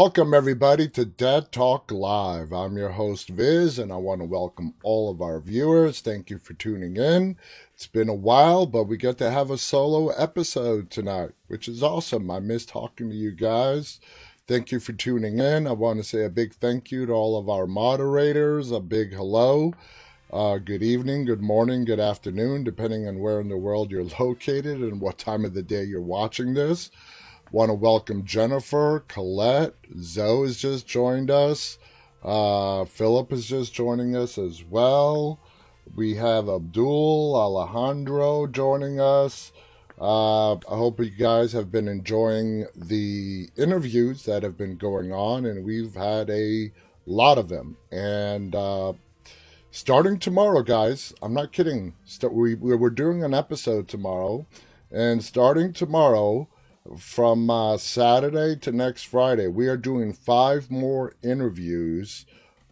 Welcome, everybody, to Dead Talk Live. I'm your host, Viz, and I want to welcome all of our viewers. Thank you for tuning in. It's been a while, but we get to have a solo episode tonight, which is awesome. I miss talking to you guys. Thank you for tuning in. I want to say a big thank you to all of our moderators, a big hello. Uh, good evening, good morning, good afternoon, depending on where in the world you're located and what time of the day you're watching this. Want to welcome Jennifer, Colette, Zoe has just joined us. Uh, Philip is just joining us as well. We have Abdul, Alejandro joining us. Uh, I hope you guys have been enjoying the interviews that have been going on, and we've had a lot of them. And uh, starting tomorrow, guys, I'm not kidding. we, we're doing an episode tomorrow, and starting tomorrow, from uh, Saturday to next Friday, we are doing five more interviews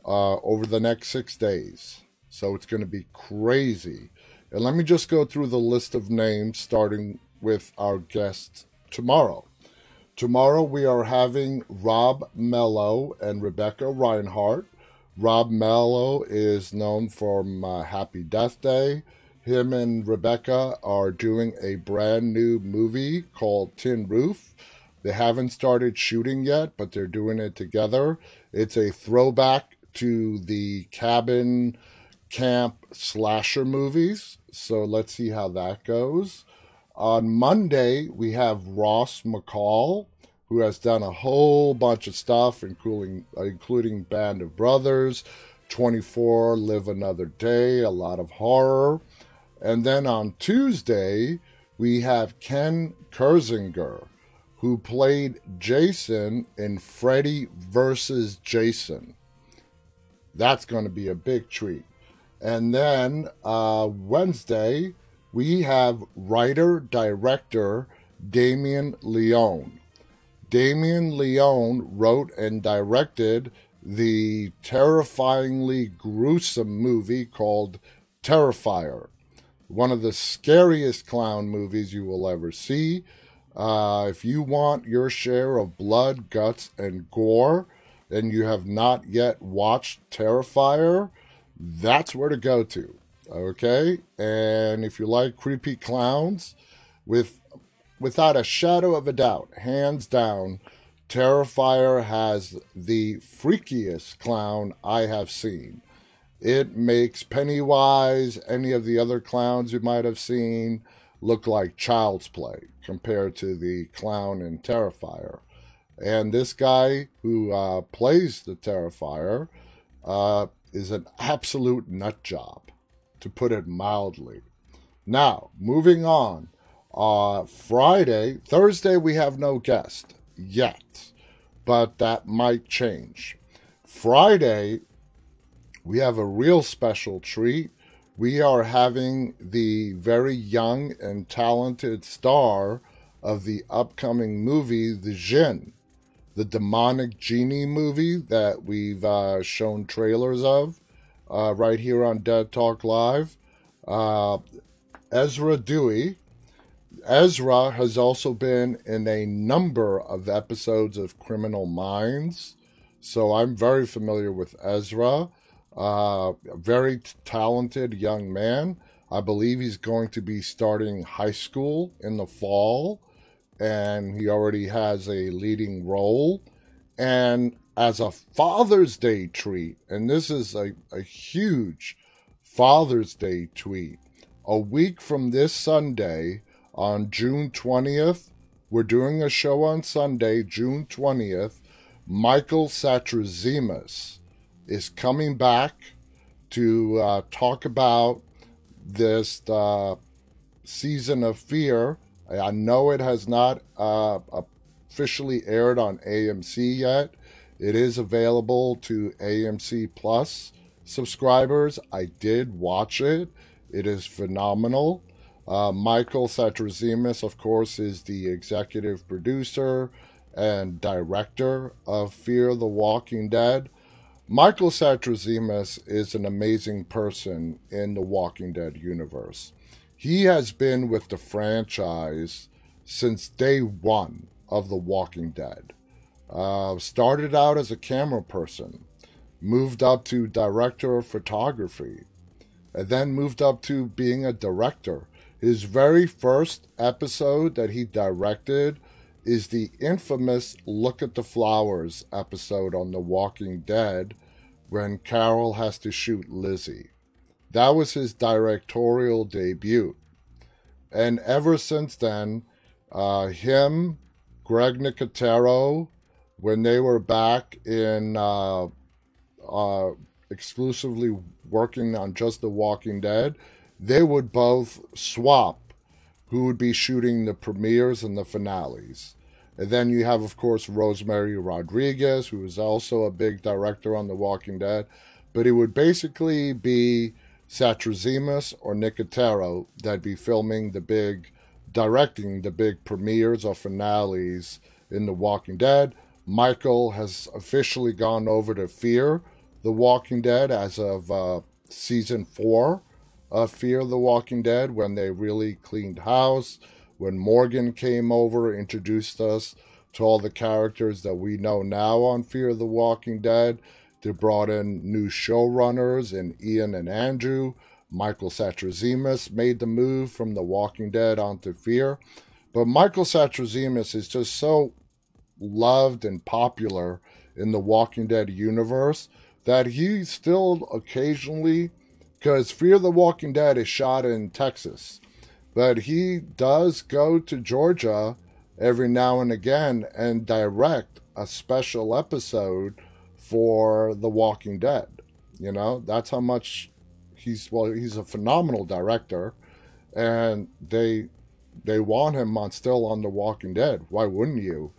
uh, over the next six days. So it's going to be crazy. And let me just go through the list of names, starting with our guest tomorrow. Tomorrow we are having Rob Mello and Rebecca Reinhardt. Rob Mello is known from uh, Happy Death Day him and Rebecca are doing a brand new movie called Tin Roof. They haven't started shooting yet, but they're doing it together. It's a throwback to the cabin camp slasher movies. So let's see how that goes. On Monday, we have Ross McCall, who has done a whole bunch of stuff, including including Band of Brothers, 24, Live Another Day, a lot of horror. And then on Tuesday, we have Ken Kirzinger, who played Jason in Freddy versus Jason. That's going to be a big treat. And then uh, Wednesday, we have writer director Damien Leone. Damien Leone wrote and directed the terrifyingly gruesome movie called Terrifier one of the scariest clown movies you will ever see. Uh, if you want your share of blood, guts, and gore, and you have not yet watched Terrifier, that's where to go to. Okay? And if you like creepy clowns, with without a shadow of a doubt, hands down, Terrifier has the freakiest clown I have seen. It makes Pennywise, any of the other clowns you might have seen, look like child's play compared to the clown in Terrifier. And this guy who uh, plays the Terrifier uh, is an absolute nut job, to put it mildly. Now, moving on. Uh, Friday, Thursday, we have no guest yet, but that might change. Friday, we have a real special treat. We are having the very young and talented star of the upcoming movie, The Djinn, the demonic genie movie that we've uh, shown trailers of uh, right here on Dead Talk Live. Uh, Ezra Dewey. Ezra has also been in a number of episodes of Criminal Minds, so I'm very familiar with Ezra. Uh, very talented young man. I believe he's going to be starting high school in the fall, and he already has a leading role. And as a Father's Day treat, and this is a, a huge Father's Day tweet, a week from this Sunday on June 20th, we're doing a show on Sunday, June 20th. Michael Satrazemis is coming back to uh, talk about this uh, season of fear. I know it has not uh, officially aired on AMC yet. It is available to AMC Plus subscribers. I did watch it. It is phenomenal. Uh, Michael Satrazemis, of course, is the executive producer and director of Fear the Walking Dead. Michael Satrazemis is an amazing person in the Walking Dead universe. He has been with the franchise since day one of The Walking Dead. Uh, started out as a camera person, moved up to director of photography, and then moved up to being a director. His very first episode that he directed is the infamous Look at the Flowers episode on The Walking Dead when Carol has to shoot Lizzie. That was his directorial debut. And ever since then, uh, him, Greg Nicotero, when they were back in uh, uh, exclusively working on just The Walking Dead, they would both swap who would be shooting the premieres and the finales. And then you have, of course, Rosemary Rodriguez, who is also a big director on The Walking Dead. But it would basically be Satrazemis or Nicotero that'd be filming the big, directing the big premieres or finales in The Walking Dead. Michael has officially gone over to Fear The Walking Dead as of uh, season four of Fear the Walking Dead when they really cleaned house when Morgan came over, introduced us to all the characters that we know now on Fear of the Walking Dead. They brought in new showrunners and Ian and Andrew. Michael Satrazemis made the move from The Walking Dead onto Fear. But Michael Satrazemis is just so loved and popular in the Walking Dead universe that he still occasionally, because Fear the Walking Dead is shot in Texas, but he does go to Georgia every now and again and direct a special episode for The Walking Dead. You know, that's how much he's well, he's a phenomenal director and they they want him on still on The Walking Dead. Why wouldn't you?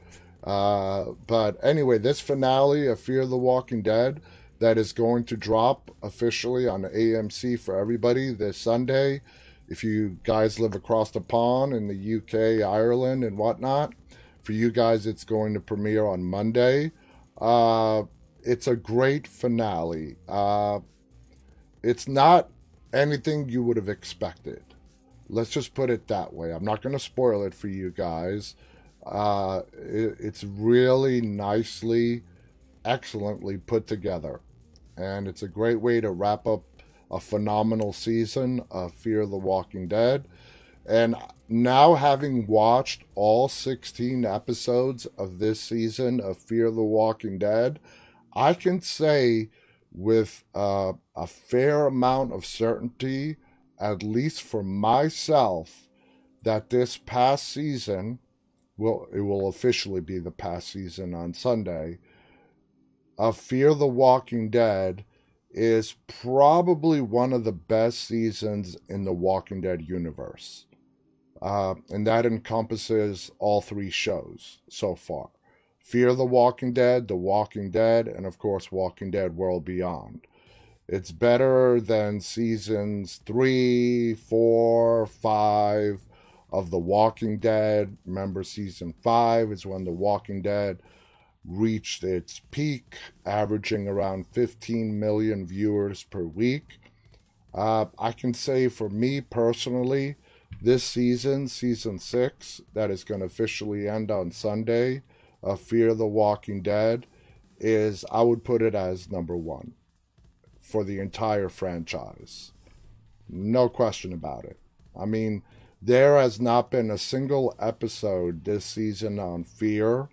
Uh, but anyway, this finale of Fear of the Walking Dead that is going to drop officially on AMC for everybody this Sunday if you guys live across the pond in the UK, Ireland, and whatnot, for you guys, it's going to premiere on Monday. Uh, it's a great finale. Uh, it's not anything you would have expected. Let's just put it that way. I'm not going to spoil it for you guys. Uh, it, it's really nicely, excellently put together. And it's a great way to wrap up a phenomenal season of Fear the Walking Dead. And now, having watched all 16 episodes of this season of Fear the Walking Dead, I can say with uh, a fair amount of certainty, at least for myself, that this past season, will it will officially be the past season on Sunday, of Fear the Walking Dead is probably one of the best seasons in the Walking Dead universe. Uh, and that encompasses all three shows so far Fear the Walking Dead, The Walking Dead, and of course, Walking Dead World Beyond. It's better than seasons three, four, five of The Walking Dead. Remember, season five is when The Walking Dead reached its peak, averaging around 15 million viewers per week. Uh, I can say for me personally, this season, season six, that is going to officially end on Sunday, of Fear the Walking Dead, is I would put it as number one for the entire franchise. No question about it. I mean, there has not been a single episode this season on Fear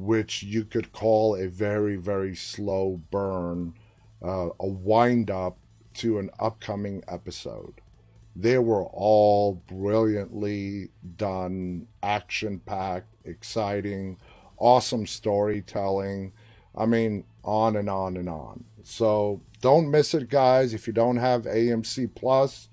which you could call a very, very slow burn, uh, a wind up to an upcoming episode. They were all brilliantly done, action packed, exciting, awesome storytelling. I mean, on and on and on. So don't miss it, guys. If you don't have AMC Plus,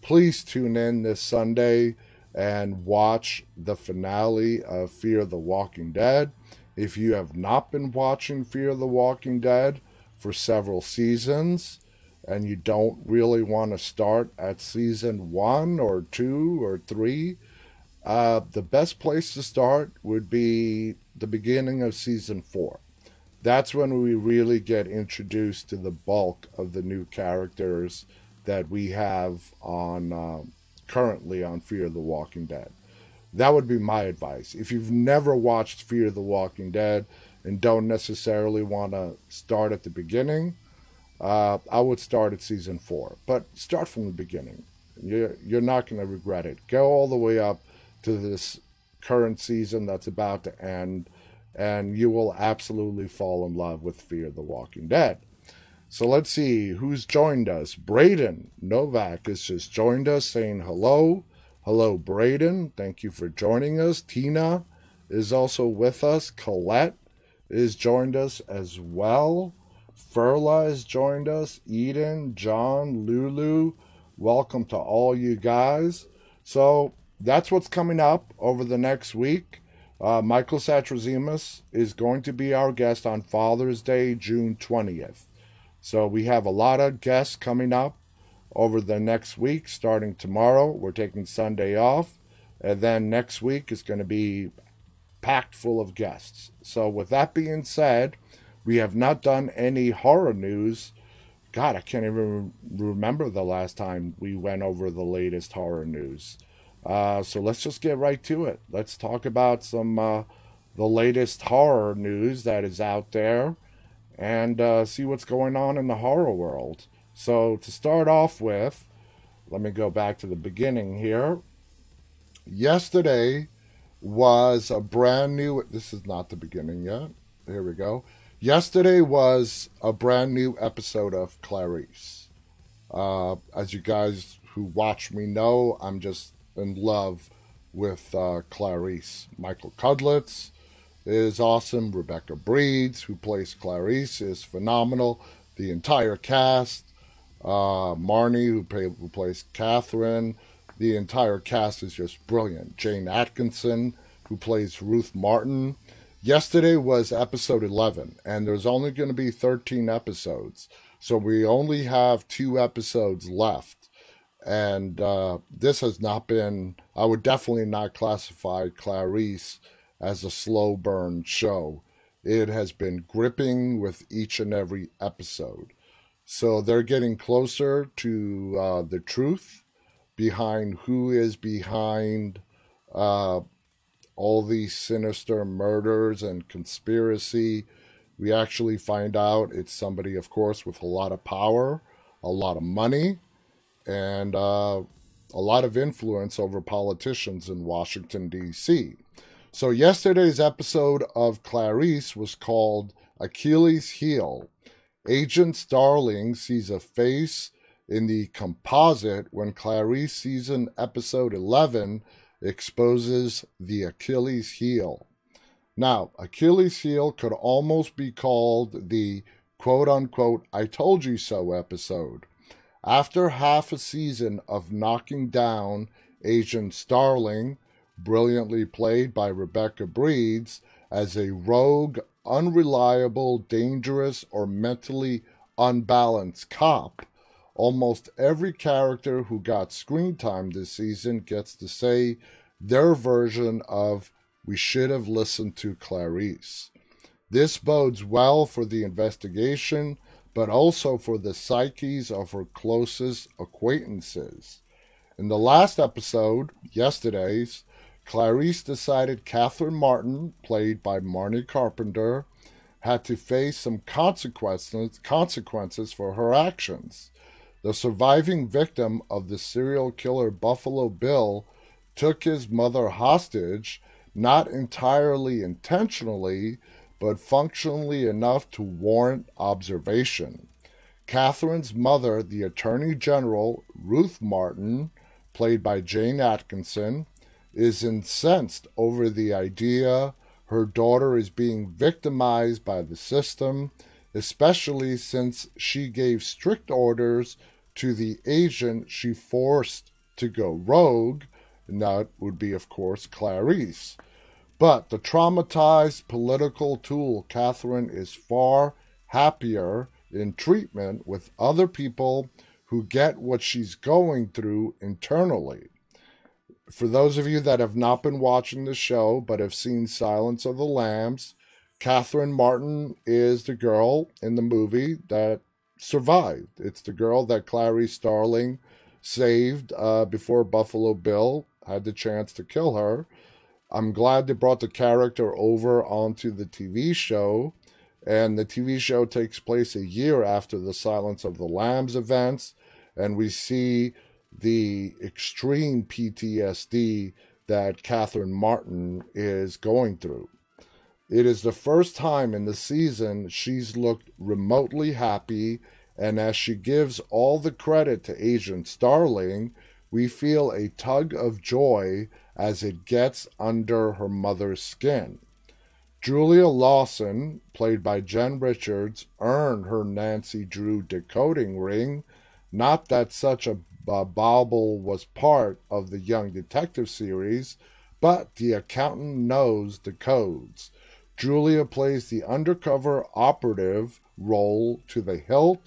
please tune in this Sunday and watch the finale of Fear the Walking Dead. If you have not been watching Fear the Walking Dead for several seasons and you don't really want to start at season one or two or three, uh, the best place to start would be the beginning of season four. That's when we really get introduced to the bulk of the new characters that we have on uh, currently on Fear the Walking Dead. That would be my advice. If you've never watched Fear the Walking Dead and don't necessarily want to start at the beginning, uh, I would start at season four. But start from the beginning. You're, you're not going to regret it. Go all the way up to this current season that's about to end, and you will absolutely fall in love with Fear the Walking Dead. So let's see who's joined us. Braden Novak has just joined us saying hello. Hello, Braden. Thank you for joining us. Tina is also with us. Colette is joined us as well. Furla has joined us. Eden, John, Lulu. Welcome to all you guys. So that's what's coming up over the next week. Uh, Michael Satrazemis is going to be our guest on Father's Day, June 20th. So we have a lot of guests coming up over the next week, starting tomorrow. We're taking Sunday off. And then next week is going to be packed full of guests. So, with that being said, we have not done any horror news. God, I can't even remember the last time we went over the latest horror news. Uh, so let's just get right to it. Let's talk about some uh, the latest horror news that is out there and uh, see what's going on in the horror world. So, to start off with, let me go back to the beginning here. Yesterday was a brand new, this is not the beginning yet. Here we go. Yesterday was a brand new episode of Clarice. Uh, as you guys who watch me know, I'm just in love with uh, Clarice. Michael Cudlitz, is awesome. Rebecca Breeds, who plays Clarice, is phenomenal. The entire cast, uh, Marnee, who, play, who plays Catherine, the entire cast is just brilliant. Jane Atkinson, who plays Ruth Martin. Yesterday was episode 11, and there's only going to be 13 episodes. So we only have two episodes left. And uh, this has not been, I would definitely not classify Clarice as a slow burn show. It has been gripping with each and every episode. So they're getting closer to uh, the truth behind who is behind uh, all these sinister murders and conspiracy. We actually find out it's somebody, of course, with a lot of power, a lot of money, and uh, a lot of influence over politicians in Washington, D.C. So, yesterday's episode of Clarice was called Achilles' Heel. Agent Starling sees a face in the composite when Clarice season episode 11 exposes the Achilles heel. Now, Achilles heel could almost be called the quote unquote I told you so episode. After half a season of knocking down Agent Starling, brilliantly played by Rebecca Breeds, as a rogue, unreliable, dangerous, or mentally unbalanced cop. Almost every character who got screen time this season gets to say their version of We should have listened to Clarice. This bodes well for the investigation, but also for the psyches of her closest acquaintances. In the last episode, yesterday's, Clarice decided Catherine Martin, played by Marnee Carpenter, had to face some consequences, consequences for her actions. The surviving victim of the serial killer Buffalo Bill took his mother hostage, not entirely intentionally, but functionally enough to warrant observation. Catherine's mother, the Attorney General, Ruth Martin, played by Jane Atkinson, is incensed over the idea her daughter is being victimized by the system, especially since she gave strict orders to the agent she forced to go rogue, and that would be, of course, Clarice. But the traumatized political tool, Catherine, is far happier in treatment with other people who get what she's going through internally for those of you that have not been watching the show but have seen Silence of the Lambs, Catherine Martin is the girl in the movie that survived. It's the girl that Clarice Starling saved uh, before Buffalo Bill had the chance to kill her. I'm glad they brought the character over onto the TV show. And the TV show takes place a year after the Silence of the Lambs events. And we see the extreme PTSD that Catherine Martin is going through. It is the first time in the season she's looked remotely happy, and as she gives all the credit to Agent Starling, we feel a tug of joy as it gets under her mother's skin. Julia Lawson, played by Jen Richards, earned her Nancy Drew decoding ring. Not that such a uh, Bauble was part of the Young Detective series, but the accountant knows the codes. Julia plays the undercover operative role to the hilt,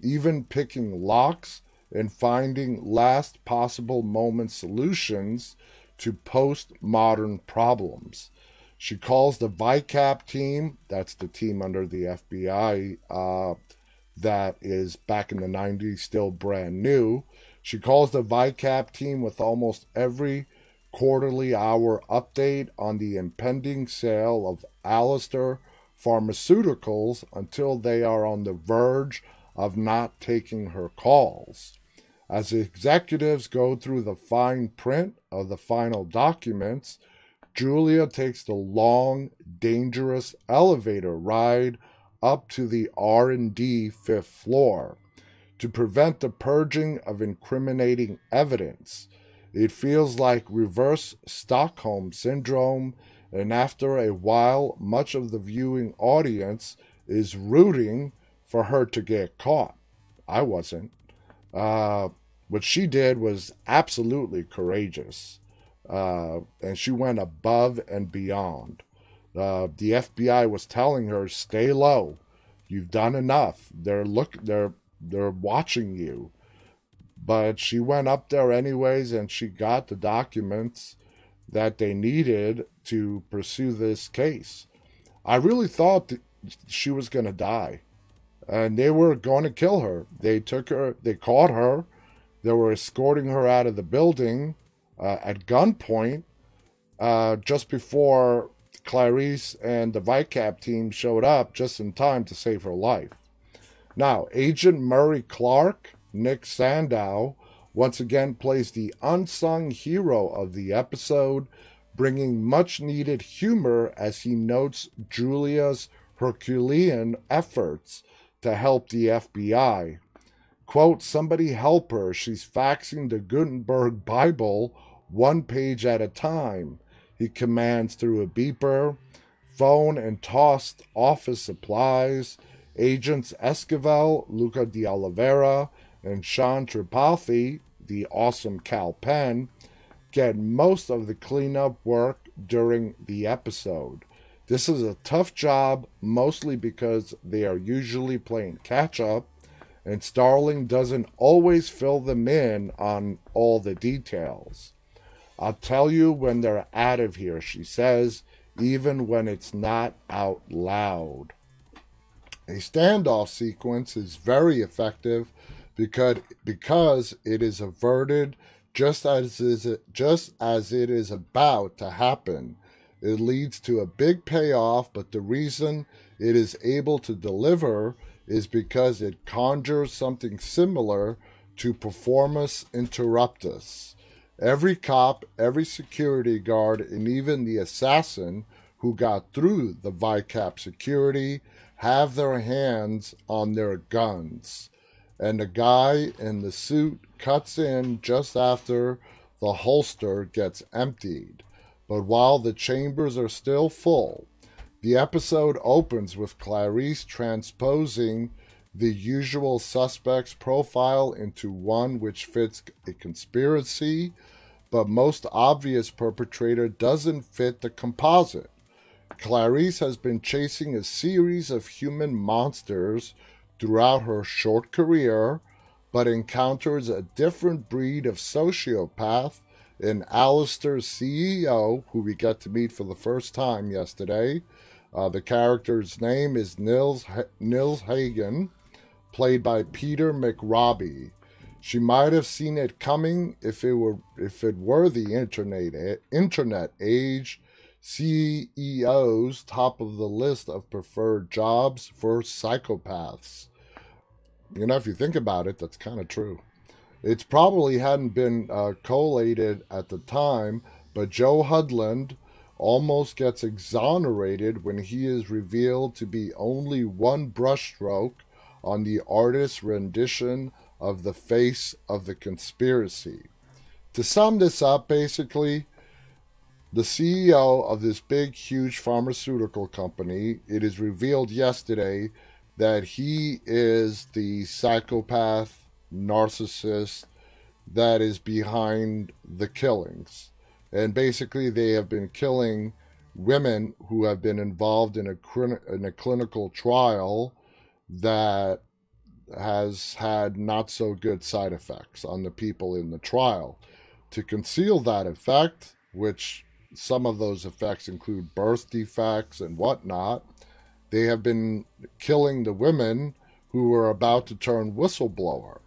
even picking locks and finding last possible moment solutions to postmodern problems. She calls the VICAP team, that's the team under the FBI uh, that is back in the 90s, still brand new. She calls the VICAP team with almost every quarterly hour update on the impending sale of Alistair Pharmaceuticals until they are on the verge of not taking her calls. As executives go through the fine print of the final documents, Julia takes the long, dangerous elevator ride up to the R&D 5th floor to prevent the purging of incriminating evidence. It feels like reverse Stockholm syndrome, and after a while, much of the viewing audience is rooting for her to get caught. I wasn't. Uh, what she did was absolutely courageous, uh, and she went above and beyond. Uh, the FBI was telling her, "Stay low. You've done enough. They're look. They're they're watching you." But she went up there anyways, and she got the documents that they needed to pursue this case. I really thought she was going to die and they were going to kill her. They took her, they caught her, they were escorting her out of the building uh, at gunpoint uh, just before Clarice and the VICAP team showed up just in time to save her life. Now, Agent Murray Clark, Nick Sandow, once again plays the unsung hero of the episode, bringing much needed humor as he notes Julia's Herculean efforts to help the FBI. Quote, somebody help her. She's faxing the Gutenberg Bible one page at a time. He commands through a beeper. Phone and tossed office supplies. Agents Esquivel, Lucca de Oliveira, and Shaan Tripathi, the awesome Kal Penn, get most of the cleanup work during the episode. This is a tough job, mostly because they are usually playing catch up, and Starling doesn't always fill them in on all the details. I'll tell you when they're out of here, she says, even when it's not out loud. A standoff sequence is very effective because, because it is averted just as is just as it is about to happen it leads to a big payoff, but the reason it is able to deliver is because it conjures something similar to performance interruptus. Every cop, every security guard, and even the assassin who got through the VICAP security have their hands on their guns. And the guy in the suit cuts in just after the holster gets emptied. But while the chambers are still full, the episode opens with Clarice transposing the usual suspect's profile into one which fits a conspiracy, but most obvious perpetrator doesn't fit the composite. Clarice has been chasing a series of human monsters throughout her short career, but encounters a different breed of sociopath in Alistair's CEO, who we got to meet for the first time yesterday. Uh, the character's name is Nils, Nils Hagen, played by Peter McRobbie. She might have seen it coming if it were if it were the internet internet age, CEOs top of the list of preferred jobs for psychopaths. You know, if you think about it, that's kind of true. It's probably hadn't been uh, collated at the time, but Joe Hudland almost gets exonerated when he is revealed to be only one brushstroke on the artist's rendition of the face of the conspiracy. To sum this up, basically, the CEO of this big, huge pharmaceutical company, it is revealed yesterday that he is the psychopath, narcissist that is behind the killings. And basically, they have been killing women who have been involved in a, in a clinical trial that has had not so good side effects on the people in the trial. To conceal that effect, which some of those effects include birth defects and whatnot, they have been killing the women who were about to turn whistleblower.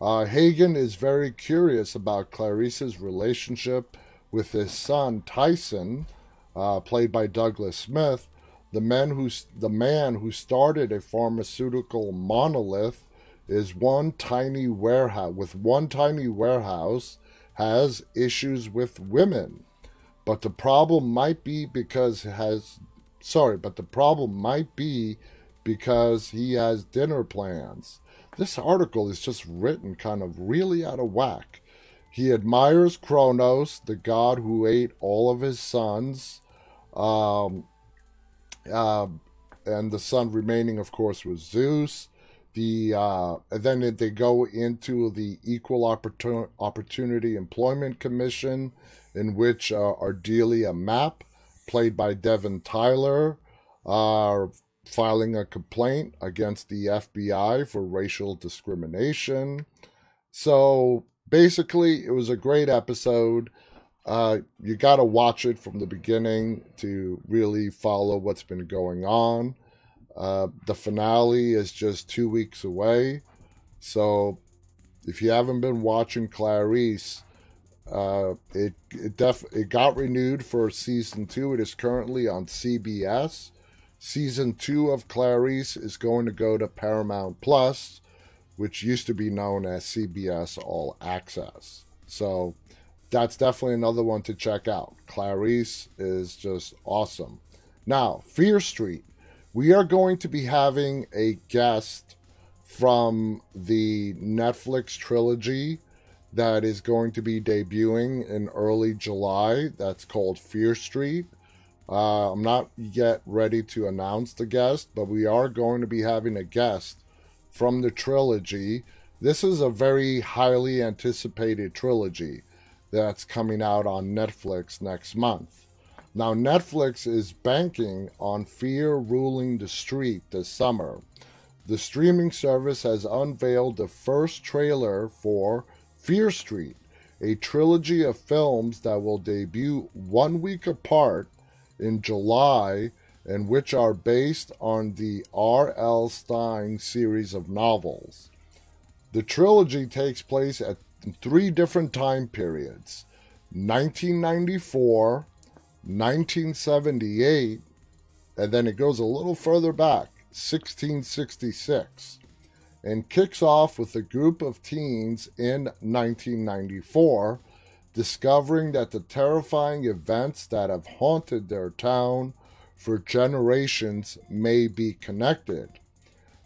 Uh, Hagen is very curious about Clarice's relationship with his son Tyson, uh, played by Douglas Smith, the man who the man who started a pharmaceutical monolith is one tiny warehouse with one tiny warehouse has issues with women. But the problem might be because has sorry, but the problem might be because he has dinner plans. This article is just written kind of really out of whack. He admires Kronos, the god who ate all of his sons. Um, uh, and the son remaining, of course, was Zeus. The uh, then they go into the Equal Opportun- Opportunity Employment Commission, in which uh, Ardelia Mapp, played by Devyn Tyler, are filing a complaint against the FBI for racial discrimination. So basically, it was a great episode. Uh, you got to watch it from the beginning to really follow what's been going on. Uh, the finale is just two weeks away. So if you haven't been watching Clarice, uh, it it def it got renewed for season two. It is currently on CBS. Season two of Clarice is going to go to Paramount Plus, which used to be known as CBS All Access. So that's definitely another one to check out. Clarice is just awesome. Now, Fear Street. We are going to be having a guest from the Netflix trilogy that is going to be debuting in early July. That's called Fear Street. Uh, I'm not yet ready to announce the guest, but we are going to be having a guest from the trilogy. This is a very highly anticipated trilogy that's coming out on Netflix next month. Now, Netflix is banking on Fear ruling the street this summer. The streaming service has unveiled the first trailer for Fear Street, a trilogy of films that will debut one week apart in July and which are based on the R.L. Stine series of novels. The trilogy takes place at three different time periods 1994, 1978, and then it goes a little further back, 1666, and kicks off with a group of teens in 1994 discovering that the terrifying events that have haunted their town for generations may be connected.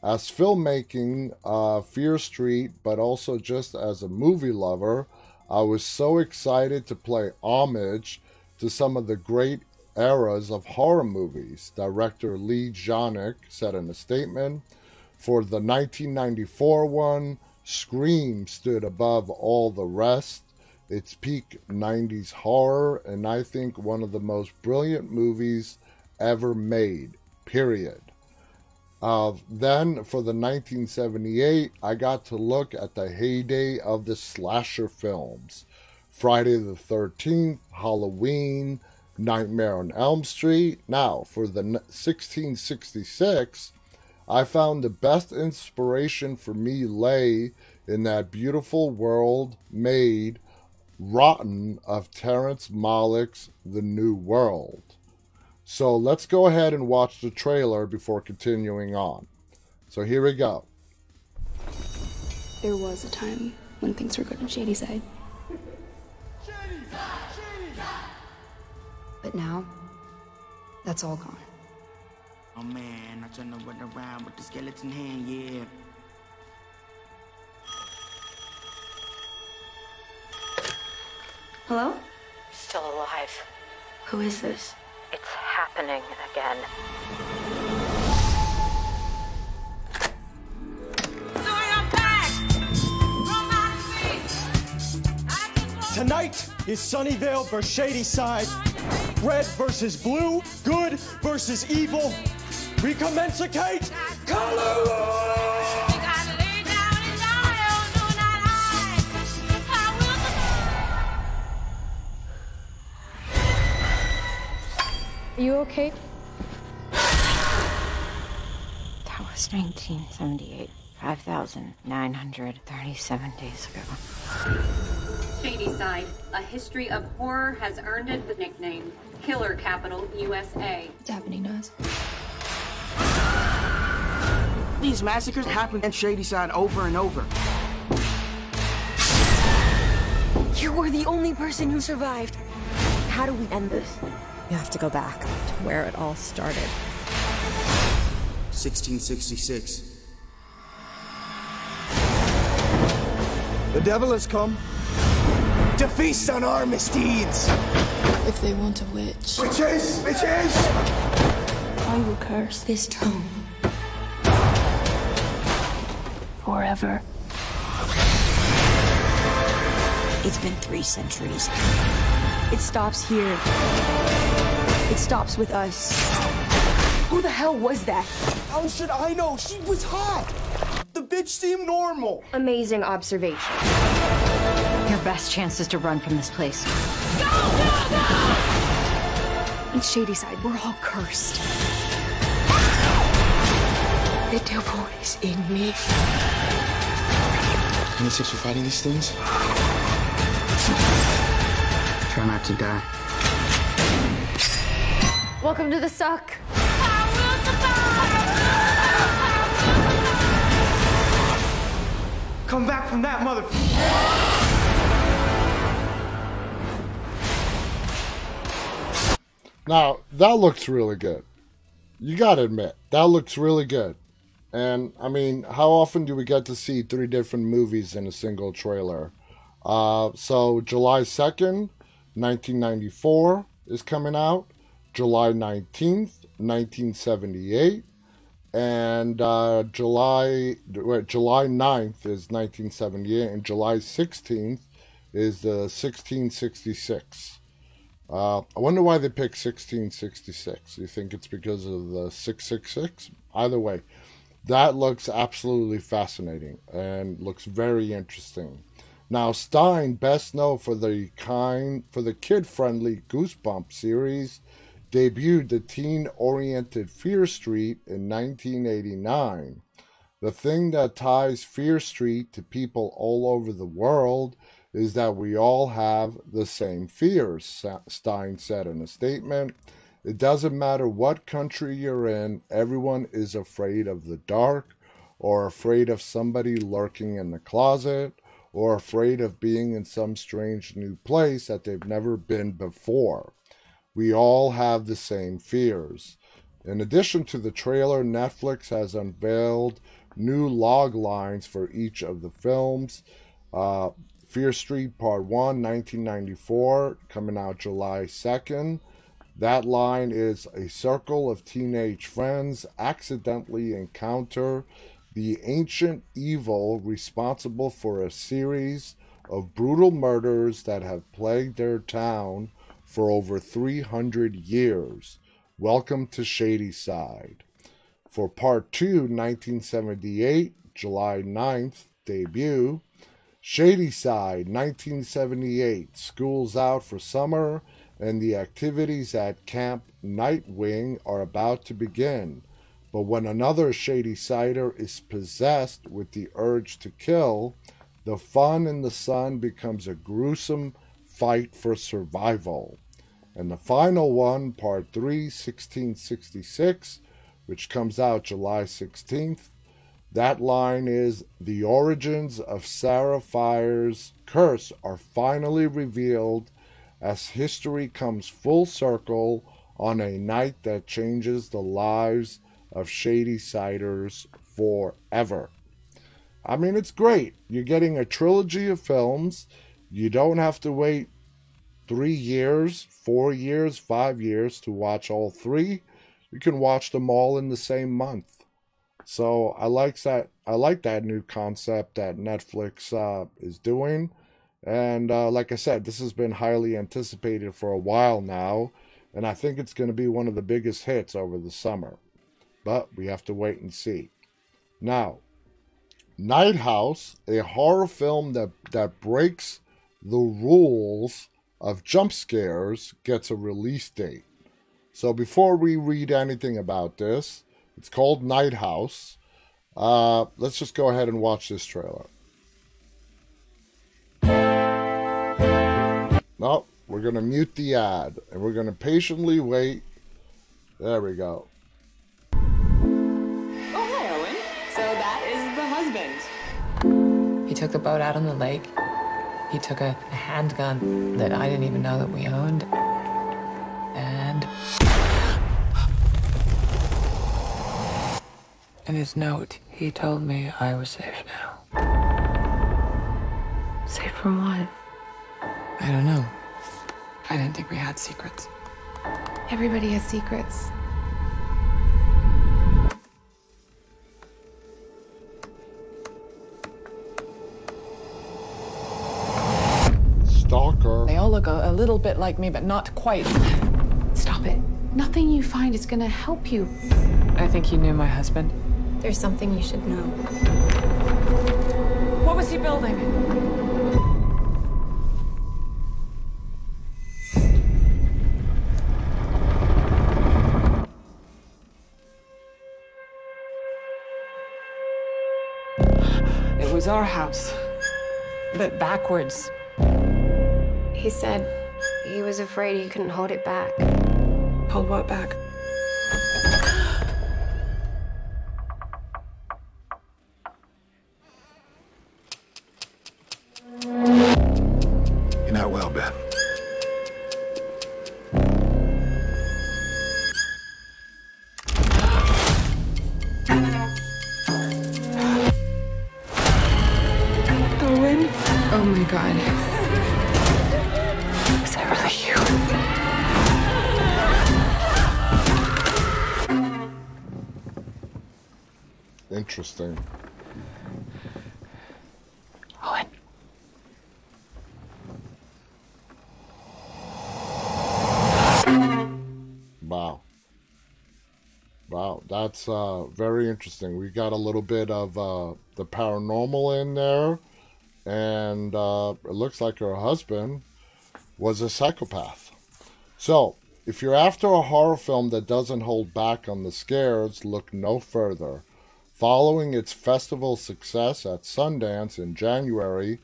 As filmmaking, uh, Fear Street, but also just as a movie lover, I was so excited to play homage to some of the great eras of horror movies. Director Leigh Janiak said in a statement For the 1994 one, Scream stood above all the rest. It's peak 90s horror, and I think one of the most brilliant movies ever made, period. Uh, then for the 1978, I got to look at the heyday of the slasher films Friday the 13th, Halloween, Nightmare on Elm Street. Now, for the 1666, I found the best inspiration for me lay in that beautiful world made Rotten of Terrence Malick's The New World. So let's go ahead and watch the trailer before continuing on. So here we go. There was a time when things were good on Shadyside. But now, that's all gone. Oh man, I turn the run around with the skeleton hand, yeah. Hello? Still alive. Who is this? It's happening again. Tonight is Sunnyvale versus Shadyside. Red versus blue, good versus evil. We commence commencicate color! Are you okay? That was 1978. 5,937 days ago. Shadyside, a history of horror has earned it the nickname Killer Capital USA. What's happening to us? These massacres happen in Shadyside over and over. You were the only person who survived. How do we end this? You have to go back to where it all started. 1666. The devil has come to feast on our misdeeds. If they want a witch, Witches! Witches! I will curse this town forever. It's been three centuries. It stops here. It stops with us. Who the hell was that? How should I know? She was hot! The bitch seemed normal. Amazing observation. Your best chance is to run from this place. In Shadyside, we're all cursed. The devil is in me. Can you since you're fighting these things? Try not to die. Welcome to the suck. Come back from that mother. Now, that looks really good. You gotta admit, that looks really good. And I mean, how often do we get to see three different movies in a single trailer? Uh, so, July 2nd, 1994 is coming out, July 19th, 1978, and uh, July wait, July 9th is 1978, and July 16th is the 1666. Uh, I wonder why they picked 1666. Do You think it's because of the 666? Either way, that looks absolutely fascinating and looks very interesting. Now, Stine, best known for the kind for the kid-friendly Goosebump series, debuted the teen-oriented Fear Street in 1989. The thing that ties Fear Street to people all over the world is that we all have the same fears, Stine said in a statement. It doesn't matter what country you're in, everyone is afraid of the dark, or afraid of somebody lurking in the closet, or afraid of being in some strange new place that they've never been before. We all have the same fears. In addition to the trailer, Netflix has unveiled new log lines for each of the films. Uh, Fear Street Part 1, 1994, coming out July 2nd. That line is a circle of teenage friends accidentally encounter the ancient evil responsible for a series of brutal murders that have plagued their town for over 300 years. Welcome to Shady Side. For Part 2, 1978, July 9th, debut. Shadyside, 1978. School's out for summer, and the activities at Camp Nightwing are about to begin. But when another Shady Sider is possessed with the urge to kill, the fun in the sun becomes a gruesome fight for survival. And the final one, part 3, 1666, which comes out July 16th, that line is The origins of Sarah Fier's curse are finally revealed as history comes full circle on a night that changes the lives of Shadysiders forever. I mean, it's great. You're getting a trilogy of films. You don't have to wait three years, four years, five years to watch all three. You can watch them all in the same month. So I like that. I like that new concept that Netflix uh, is doing. And uh, like I said, this has been highly anticipated for a while now, and I think it's going to be one of the biggest hits over the summer. But we have to wait and see. Now, Night House, a horror film that, that breaks the rules of jump scares, gets a release date. So before we read anything about this, it's called Night House. Uh, let's just go ahead and watch this trailer. No, we're going to mute the ad and we're going to patiently wait. There we go. Oh, hi, Owen. So that is the husband. He took the boat out on the lake. He took a, a handgun that I didn't even know that we owned. In his note, he told me I was safe now. Safe from what? I don't know. I didn't think we had secrets. Everybody has secrets. Stalker. They all look a, a little bit like me, but not quite. Stop it. Nothing you find is gonna help you. I think he knew my husband. There's something you should know. What was he building? It was our house, but backwards. He said he was afraid he couldn't hold it back. Hold what back? That's uh, very interesting. We got a little bit of uh, the paranormal in there, and uh, it looks like her husband was a psychopath. So, if you're after a horror film that doesn't hold back on the scares, look no further. Following its festival success at Sundance in January,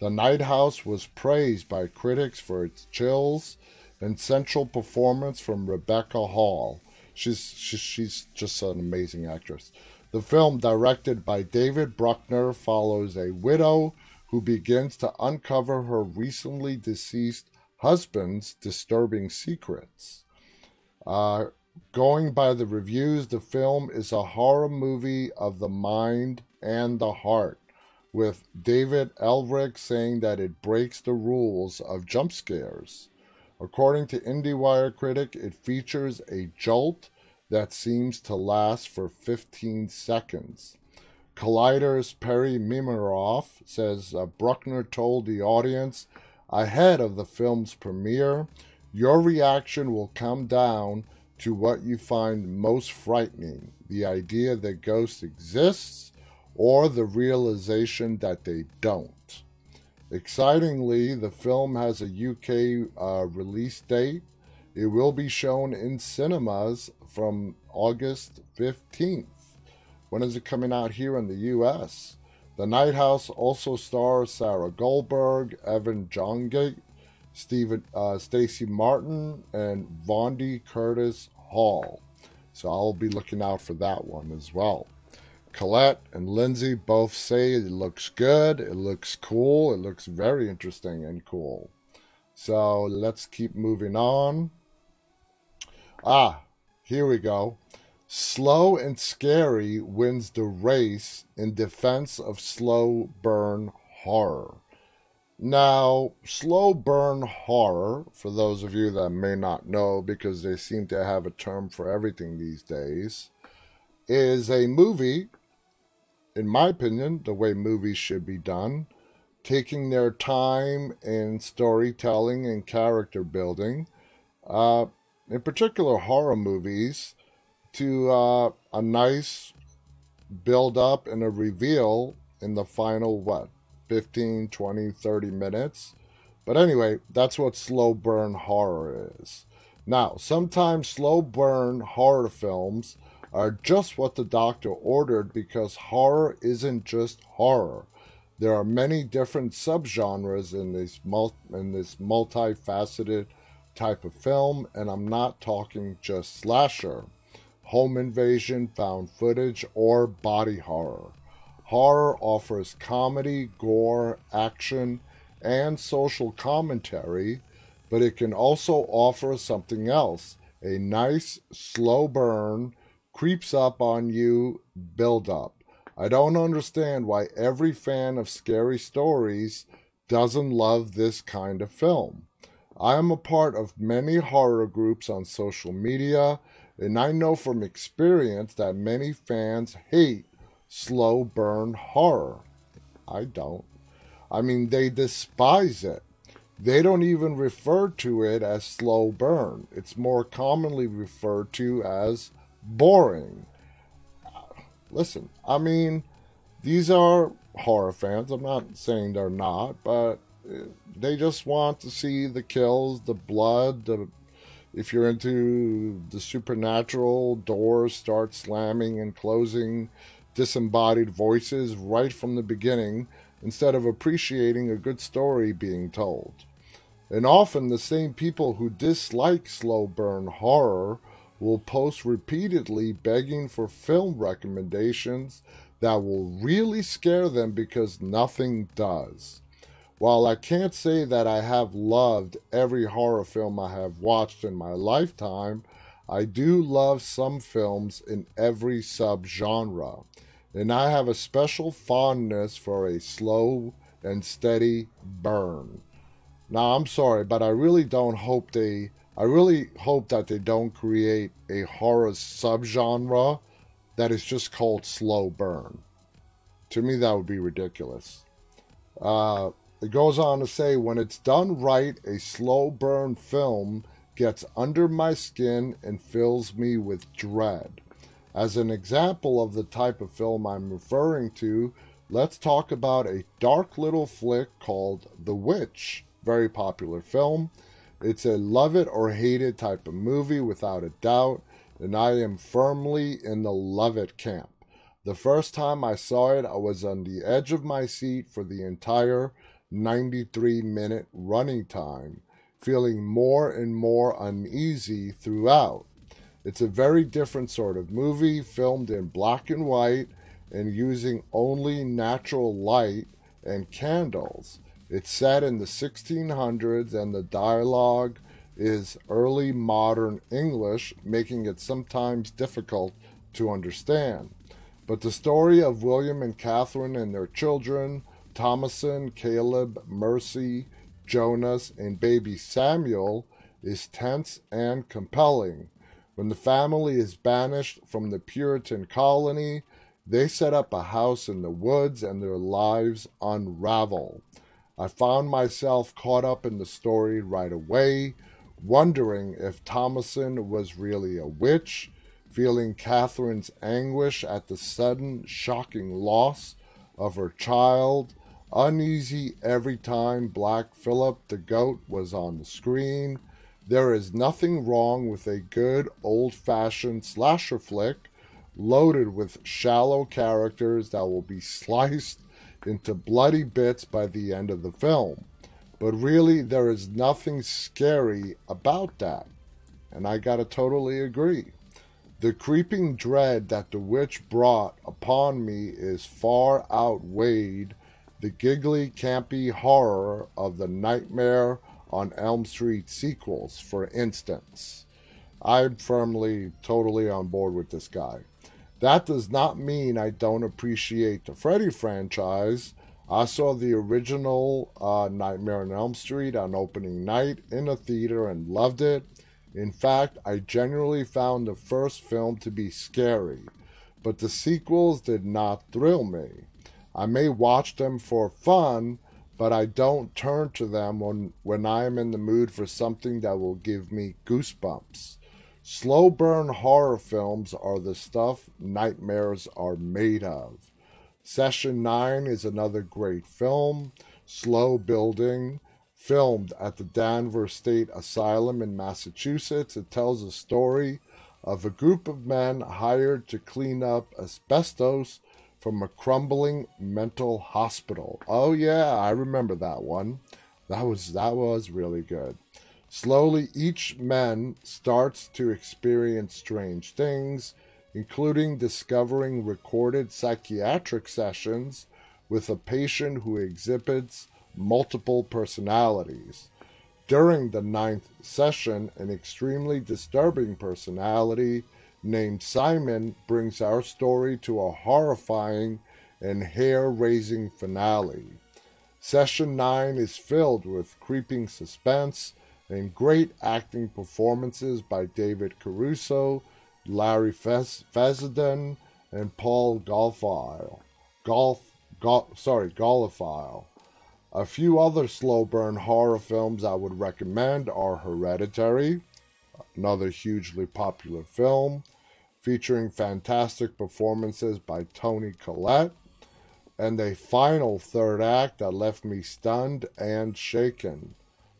The Night House was praised by critics for its chills and central performance from Rebecca Hall. She's, she's, just an amazing actress. The film, directed by David Bruckner, follows a widow who begins to uncover her recently deceased husband's disturbing secrets. Uh, going by the reviews, the film is a horror movie of the mind and the heart, with David Ehrlich saying that it breaks the rules of jump scares. According to IndieWire critic, it features a jolt that seems to last for 15 seconds. Collider's Perri Nemiroff says uh, Bruckner told the audience ahead of the film's premiere, your reaction will come down to what you find most frightening the idea that ghosts exist or the realization that they don't. Excitingly, the film has a UK uh, release date. It will be shown in cinemas from August 15th. When is it coming out here in the US? The Night House also stars Sarah Goldberg, Evan Jonigkeit, Stephen, uh, Stacy Martin, and Vondie Curtis Hall. So I'll be looking out for that one as well. Colette and Lindsay both say it looks good, it looks cool, it looks very interesting and cool. So let's keep moving on. Ah, here we go. Slow and Scary wins the race in defense of slow burn horror. Now, slow burn horror, for those of you that may not know, because they seem to have a term for everything these days, is a movie, in my opinion, the way movies should be done, taking their time in storytelling and character building, uh, in particular horror movies, to uh, a nice build up and a reveal in the final, what, 15, 20, 30 minutes. But anyway, that's what slow burn horror is. Now, sometimes slow burn horror films are just what the doctor ordered because horror isn't just horror. There are many different subgenres in this multi, in this multifaceted type of film, and I'm not talking just slasher, home invasion, found footage, or body horror. Horror offers comedy, gore, action, and social commentary, but it can also offer something else a nice, slow burn, creeps up on you build up. I don't understand why every fan of scary stories doesn't love this kind of film. I am a part of many horror groups on social media, and I know from experience that many fans hate slow burn horror. I don't. I mean, they despise it. They don't even refer to it as slow burn. It's more commonly referred to as boring. Listen, I mean, these are horror fans. I'm not saying they're not, but uh, they just want to see the kills, the blood, the if you're into the supernatural, doors start slamming and closing disembodied voices right from the beginning instead of appreciating a good story being told. And often the same people who dislike slow burn horror will post repeatedly begging for film recommendations that will really scare them because nothing does. While I can't say that I have loved every horror film I have watched in my lifetime, I do love some films in every subgenre and I have a special fondness for a slow and steady burn. Now, I'm sorry, but I really don't hope they. I really hope that they don't create a horror subgenre that is just called slow burn. To me, that would be ridiculous. Uh, it goes on to say, when it's done right, a slow burn film gets under my skin and fills me with dread. As an example of the type of film I'm referring to, let's talk about a dark little flick called The Witch. Very popular film. It's a love it or hate it type of movie without a doubt, and I am firmly in the love it camp. The first time I saw it, I was on the edge of my seat for the entire 93 minute running time, feeling more and more uneasy throughout. It's a very different sort of movie, filmed in black and white and using only natural light and candles. It's set in the 1600s, and the dialogue is early modern English, making it sometimes difficult to understand. But the story of William and Catherine and their children, Thomasin, Caleb, Mercy, Jonas, and baby Samuel, is tense and compelling. When the family is banished from the Puritan colony, they set up a house in the woods and their lives unravel. I found myself caught up in the story right away, wondering if Thomasin was really a witch, feeling Catherine's anguish at the sudden, shocking loss of her child, uneasy every time Black Philip the goat was on the screen. There is nothing wrong with a good old fashioned slasher flick loaded with shallow characters that will be sliced into bloody bits by the end of the film. But really, there is nothing scary about that. And I gotta totally agree. The creeping dread that the witch brought upon me is far outweighed the giggly, campy horror of the Nightmare on Elm Street sequels, for instance. I'm firmly, totally on board with this guy. That does not mean I don't appreciate the Freddy franchise. I saw the original uh, Nightmare on Elm Street on opening night in a theater and loved it. In fact, I generally found the first film to be scary, but the sequels did not thrill me. I may watch them for fun, but I don't turn to them when, when I am in the mood for something that will give me goosebumps. Slow burn horror films are the stuff nightmares are made of. Session 9 is another great film, slow building, filmed at the Danvers State Asylum in Massachusetts. It tells a story of a group of men hired to clean up asbestos from a crumbling mental hospital. Oh yeah, I remember that one. That was that was really good. Slowly each man starts to experience strange things including discovering recorded psychiatric sessions with a patient who exhibits multiple personalities. During the ninth session, an extremely disturbing personality named Simon brings our story to a horrifying and hair raising finale. Session 9 is filled with creeping suspense and great acting performances by David Caruso Larry Fes- Fessenden, and Paul Golfile. Golf, sorry. A few other slow burn horror films I would recommend are Hereditary, another hugely popular film featuring fantastic performances by Toni Collette, and a final third act that left me stunned and shaken.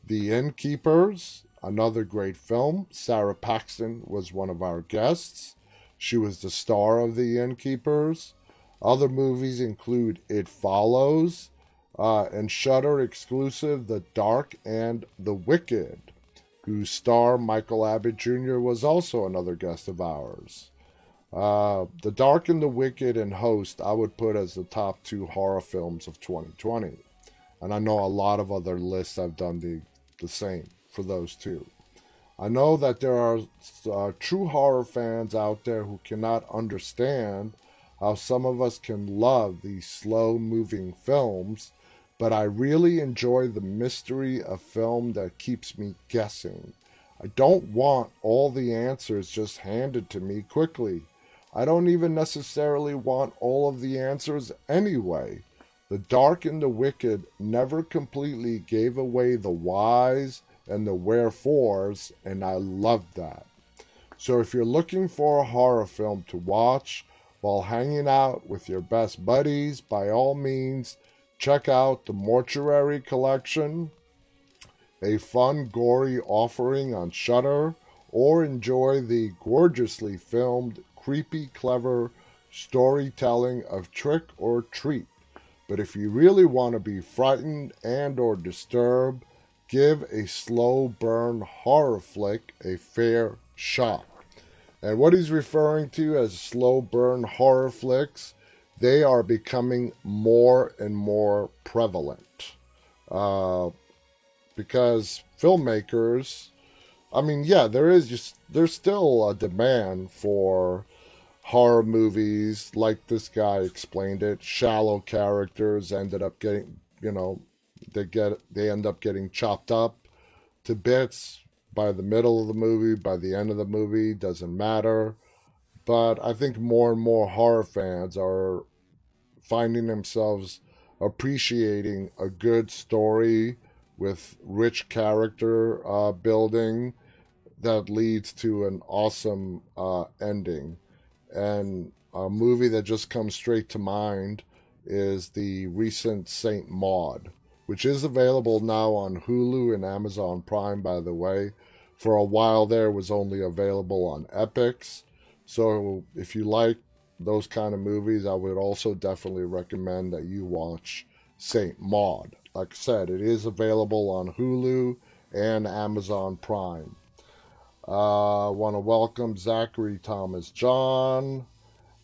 The Innkeepers, Another great film. Sara Paxton was one of our guests. She was the star of The Innkeepers. Other movies include It Follows uh, and Shudder exclusive The Dark and The Wicked, whose star Michael Abbott Jr. was also another guest of ours. Uh, the Dark and the Wicked and Host I would put as the top two horror films of 2020. And I know a lot of other lists I've done the, the same for those two. I know that there are uh, true horror fans out there who cannot understand how some of us can love these slow moving films, but I really enjoy the mystery of film that keeps me guessing. I don't want all the answers just handed to me quickly. I don't even necessarily want all of the answers anyway. The dark and the wicked never completely gave away the whys and the wherefores, and I loved that. So if you're looking for a horror film to watch while hanging out with your best buddies, by all means, check out the Mortuary Collection, a fun, gory offering on Shudder, or enjoy the gorgeously filmed, creepy, clever storytelling of Trick 'r Treat. But if you really want to be frightened and or disturbed, give a slow burn horror flick a fair shot. And what he's referring to as slow burn horror flicks, they are becoming more and more prevalent. Uh, because filmmakers, I mean, yeah, there is just, there's still a demand for horror movies like this guy explained it. Shallow characters ended up getting, you know, they get they end up getting chopped up to bits by the middle of the movie, by the end of the movie, doesn't matter. But I think more and more horror fans are finding themselves appreciating a good story with rich character uh, building that leads to an awesome uh, ending. And a movie that just comes straight to mind is the recent Saint Maud which is available now on Hulu and Amazon Prime, by the way. For a while there, was only available on Epix. So if you like those kind of movies, I would also definitely recommend that you watch Saint Maud. like I said, it is available on Hulu and Amazon Prime. I uh, want to welcome Zachary Thomas John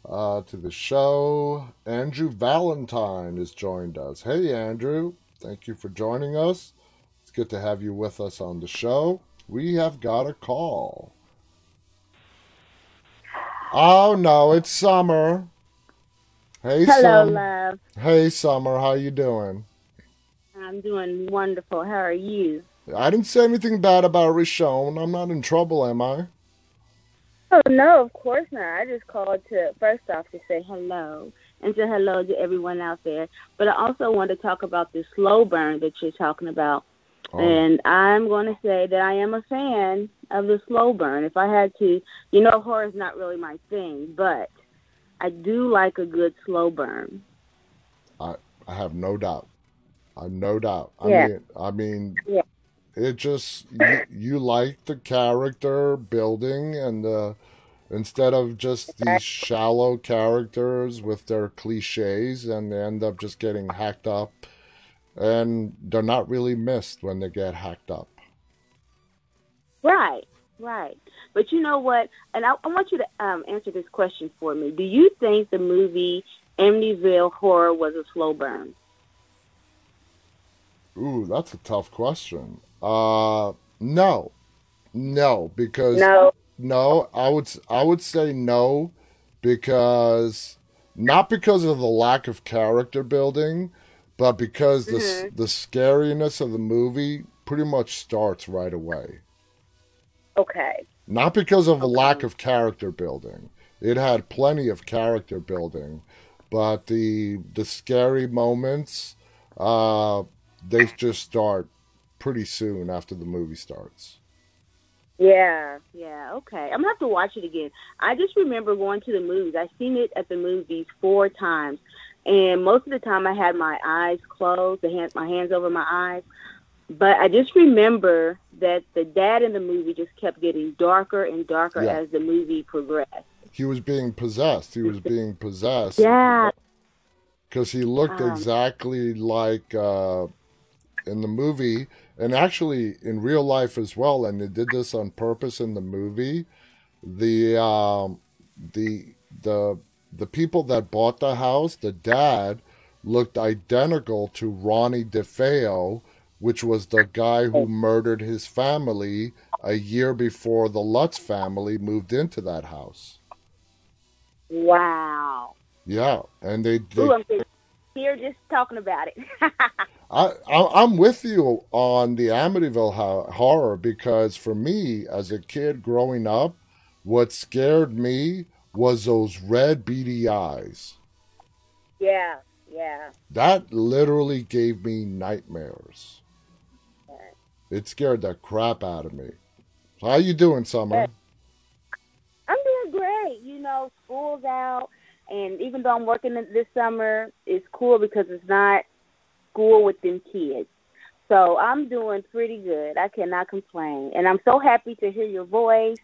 uh, to the show. Andrew Valentine has joined us. Hey, Andrew. Thank you for joining us. It's good to have you with us on the show. We have got a call. Oh no, it's Summer. Hey, Hello, love. Hey, Summer. How you doing? I'm doing wonderful. How are you? I didn't say anything bad about Rishon. I'm not in trouble, am I? Oh no, of course not. I just called to first off to say hello and say hello to everyone out there. But I also want to talk about the slow burn that you're talking about. Oh. And I'm going to say that I am a fan of the slow burn. If I had to, you know, horror is not really my thing, but I do like a good slow burn. I I have no doubt. I have no doubt. I Yeah. mean, I mean, Yeah. It just you, you like the character building and uh, instead of just these shallow characters with their cliches and they end up just getting hacked up and they're not really missed when they get hacked up. Right, right. But you know what? And I, I want you to um, answer this question for me. Do you think the movie Amityville Horror was a slow burn? Ooh, that's a tough question. Uh, no, no, because No. no, I would I would say no, because not because of the lack of character building, but because the s Mhm. the scariness of the movie pretty much starts right away. Okay. Not because of a lack of character building. It had plenty of character building, but the the scary moments, uh, they just start pretty soon after the movie starts. Yeah, yeah, okay. I'm gonna have to watch it again. I just remember going to the movies. I've seen it at the movies four times, and most of the time I had my eyes closed, the hand, my hands over my eyes. But I just remember that the dad in the movie just kept getting darker and darker Yeah. as the movie progressed. He was being possessed. He was being possessed. Yeah. because he looked Um. exactly like uh, in the movie, and actually in real life as well. And they did this on purpose in the movie. The um, the the the people that bought the house, the dad looked identical to Ronnie DeFeo, which was the guy who murdered his family a year before the Lutz family moved into that house. Wow. Yeah, and they, they Ooh, here just talking about it. I, I I'm with you on the Amityville ho- horror because for me as a kid growing up, what scared me was those red beady eyes. yeah, yeah. That literally gave me nightmares. It scared the crap out of me. How you doing, Summer? I'm doing great. You know, school's out, and even though I'm working this summer, it's cool because it's not school with them kids. So I'm doing pretty good. I cannot complain, and I'm so happy to hear your voice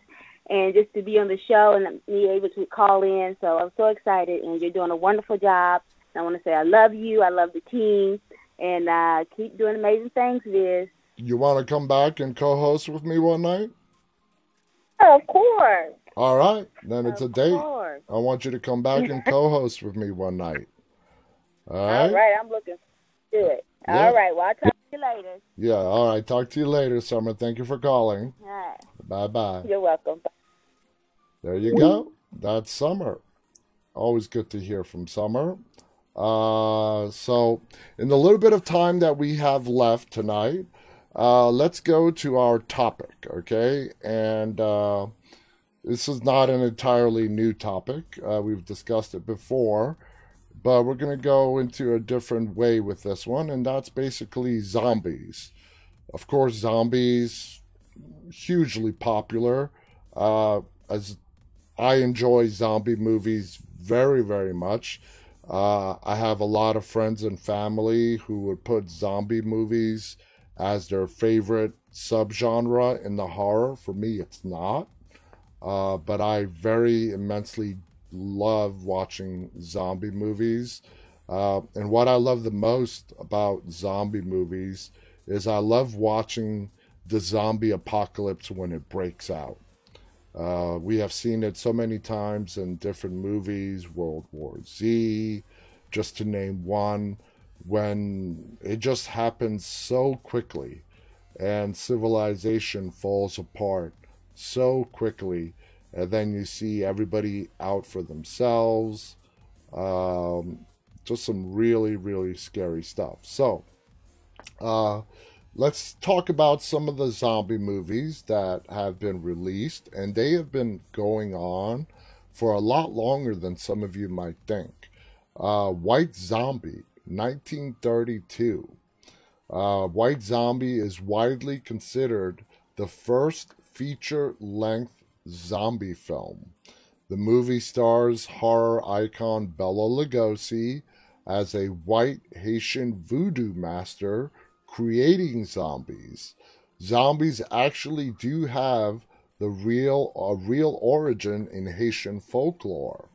and just to be on the show and be able to call in. So I'm so excited, and you're doing a wonderful job. And I want to say I love you. I love the team, and uh, keep doing amazing things, Viz. You want to come back and co-host with me one night? Of course. All right, then it's a date. course. I want you to come back and co-host with me one night. All right. All right, I'm looking to it. Yeah. All right, well, I'll talk to you later. Yeah, all right. Talk to you later, Summer. Thank you for calling. All right. Bye bye. You're welcome. There you go. That's Summer. Always good to hear from Summer. Uh, so, in the little bit of time that we have left tonight, uh, let's go to our topic, okay? And uh, this is not an entirely new topic. Uh, we've discussed it before, but we're going to go into a different way with this one, and that's basically zombies. Of course, zombies, hugely popular. Uh, as I enjoy zombie movies very, very much. Uh, I have a lot of friends and family who would put zombie movies as their favorite subgenre in the horror. For me, it's not. Uh, but I very immensely love watching zombie movies. Uh, and what I love the most about zombie movies is I love watching the zombie apocalypse when it breaks out. Uh, we have seen it so many times in different movies, World War Z, just to name one, when it just happens so quickly and civilization falls apart so quickly. And then you see everybody out for themselves. Um, just some really, really scary stuff. So, uh, let's talk about some of the zombie movies that have been released, and they have been going on for a lot longer than some of you might think. Uh, White Zombie, 1932. Uh, White Zombie is widely considered the first feature length zombie film. The movie stars horror icon Bela Lugosi as a white Haitian voodoo master creating zombies. Zombies actually do have the real a real origin in Haitian folklore.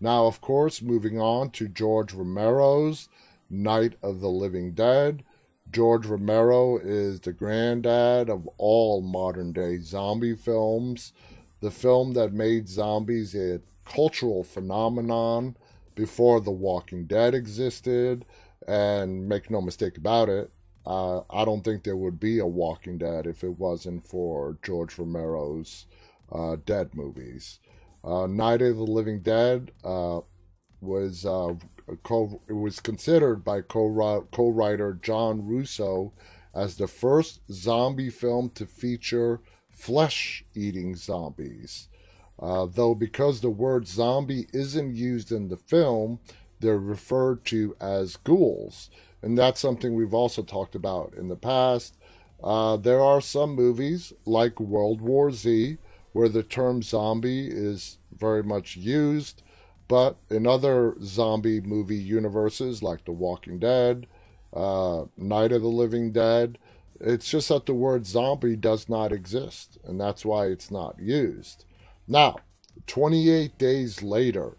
Now, of course, moving on to George Romero's Night of the Living Dead. George Romero is the granddad of all modern day zombie films. The film that made zombies a cultural phenomenon before The Walking Dead existed. And make no mistake about it, uh, I don't think there would be a Walking Dead if it wasn't for George Romero's uh, Dead movies. Uh, Night of the Living Dead uh, was uh, co- it was considered by co- co-writer John Russo as the first zombie film to feature flesh-eating zombies. Uh, though because the word zombie isn't used in the film, they're referred to as ghouls and that's something we've also talked about in the past. Uh, there are some movies like World War Z where the term zombie is very much used, but in other zombie movie universes like The Walking Dead, uh, Night of the Living Dead, it's just that the word zombie does not exist, and that's why it's not used. Now, 28 days later,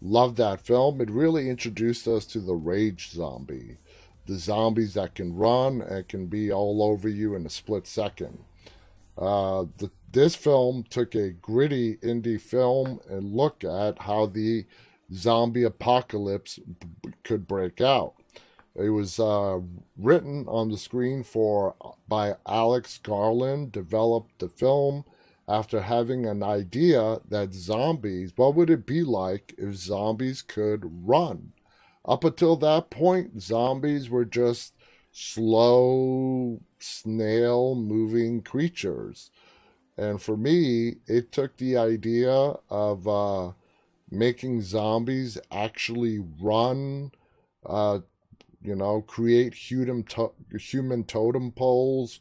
love that film. It really introduced us to the rage zombie the zombies that can run and can be all over you in a split second. Uh, the, this film took a gritty indie film and looked at how the zombie apocalypse b- could break out. It was uh, written on the screen for by Alex Garland. Developed the film after having an idea that zombies. What would it be like if zombies could run? Up until that point, zombies were just slow, snail moving creatures. And for me, it took the idea of uh, making zombies actually run, uh, you know, create human, to- human totem poles,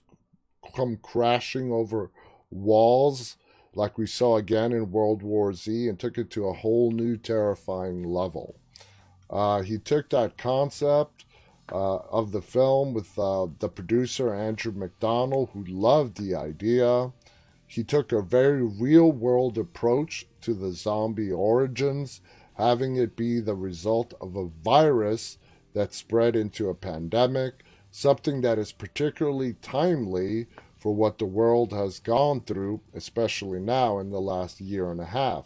come crashing over walls like we saw again in World War Z, and took it to a whole new terrifying level. Uh, he took that concept uh, of the film with uh, the producer Andrew Macdonald, who loved the idea. He took a very real world approach to the zombie origins, having it be the result of a virus that spread into a pandemic, something that is particularly timely for what the world has gone through, especially now in the last year and a half.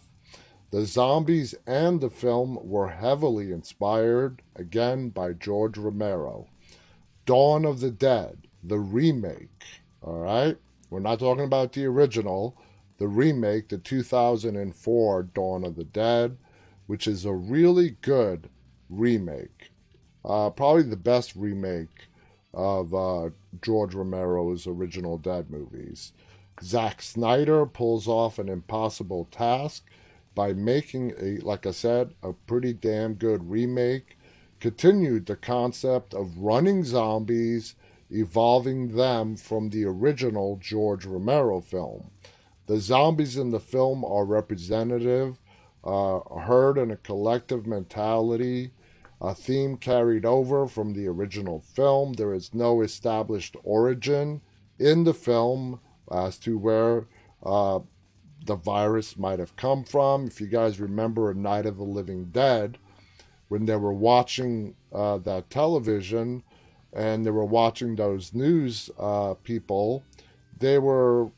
The zombies and the film were heavily inspired, again, by George Romero. Dawn of the Dead, the remake, all right? We're not talking about the original, the remake, the 2004 Dawn of the Dead, which is a really good remake. Uh, probably the best remake of uh, George Romero's original Dead movies. Zack Snyder pulls off an impossible task by making a, like I said, a pretty damn good remake, continued the concept of running zombies, evolving them from the original George Romero film. The zombies in the film are representative, uh, herd and a collective mentality, a theme carried over from the original film. There is no established origin in the film as to where uh, the virus might have come from. If you guys remember A Night of the Living Dead, when they were watching uh, that television and they were watching those news uh, people, they were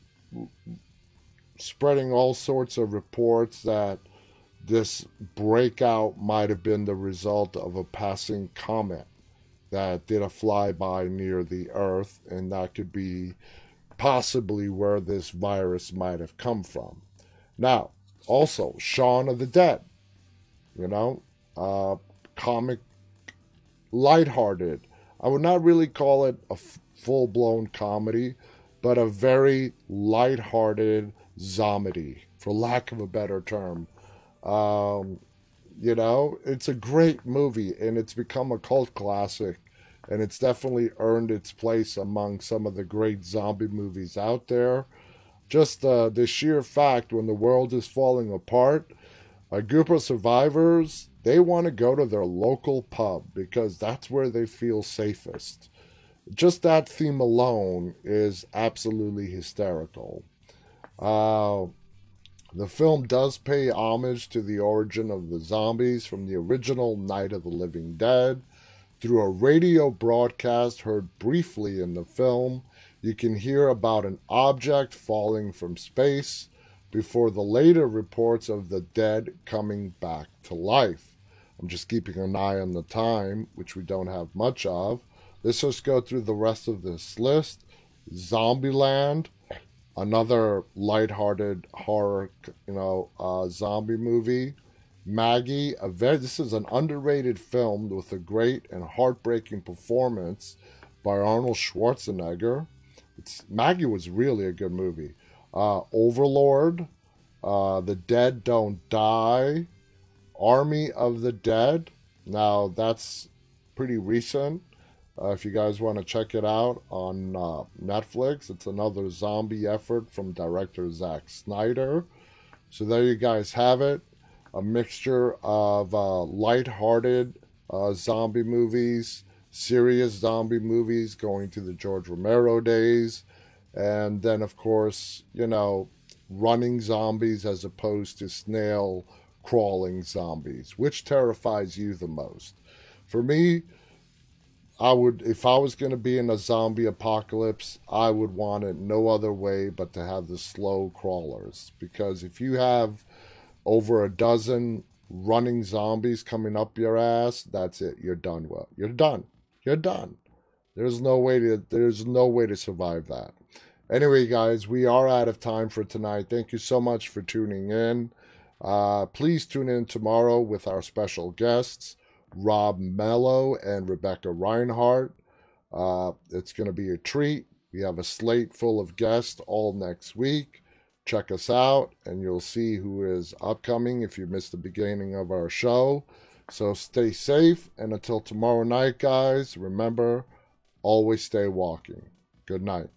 spreading all sorts of reports that this breakout might have been the result of a passing comet that did a flyby near the Earth, and that could be possibly where this virus might have come from. Now, also, Shaun of the Dead, you know, uh, comic, lighthearted. I would not really call it a f- full blown comedy, but a very lighthearted zombie, for lack of a better term. Um, you know, it's a great movie and it's become a cult classic and it's definitely earned its place among some of the great zombie movies out there. Just uh, the sheer fact when the world is falling apart, a group of survivors, they want to go to their local pub because that's where they feel safest. Just that theme alone is absolutely hysterical. Uh, the film does pay homage to the origin of the zombies from the original Night of the Living Dead. Through a radio broadcast heard briefly in the film, you can hear about an object falling from space before the later reports of the dead coming back to life. I'm just keeping an eye on the time, which we don't have much of. Let's just go through the rest of this list. Zombieland, another lighthearted horror, you know, uh, zombie movie. Maggie, a very, this is an underrated film with a great and heartbreaking performance by Arnold Schwarzenegger. It's, Maggie was really a good movie. Uh, Overlord, uh, The Dead Don't Die, Army of the Dead. Now that's pretty recent. Uh, if you guys want to check it out on uh, Netflix, it's another zombie effort from director Zack Snyder. So there you guys have it a mixture of uh, light-hearted uh, zombie movies, serious zombie movies going to the George Romero days, and then, of course, you know, running zombies as opposed to snail crawling zombies. Which terrifies you the most? For me, I would, if I was going to be in a zombie apocalypse, I would want it no other way but to have the slow crawlers. Because if you have over a dozen running zombies coming up your ass, that's it. You're done Well, You're done. You're done. There's no way to there's no way to survive that. Anyway, guys, we are out of time for tonight. Thank you so much for tuning in. Uh, please tune in tomorrow with our special guests, Rob Mello and Rebecca Reinhardt. Uh, it's going to be a treat. We have a slate full of guests all next week check us out and you'll see who is upcoming if you missed the beginning of our show. So stay safe and until tomorrow night, guys, remember always stay walking. Good night.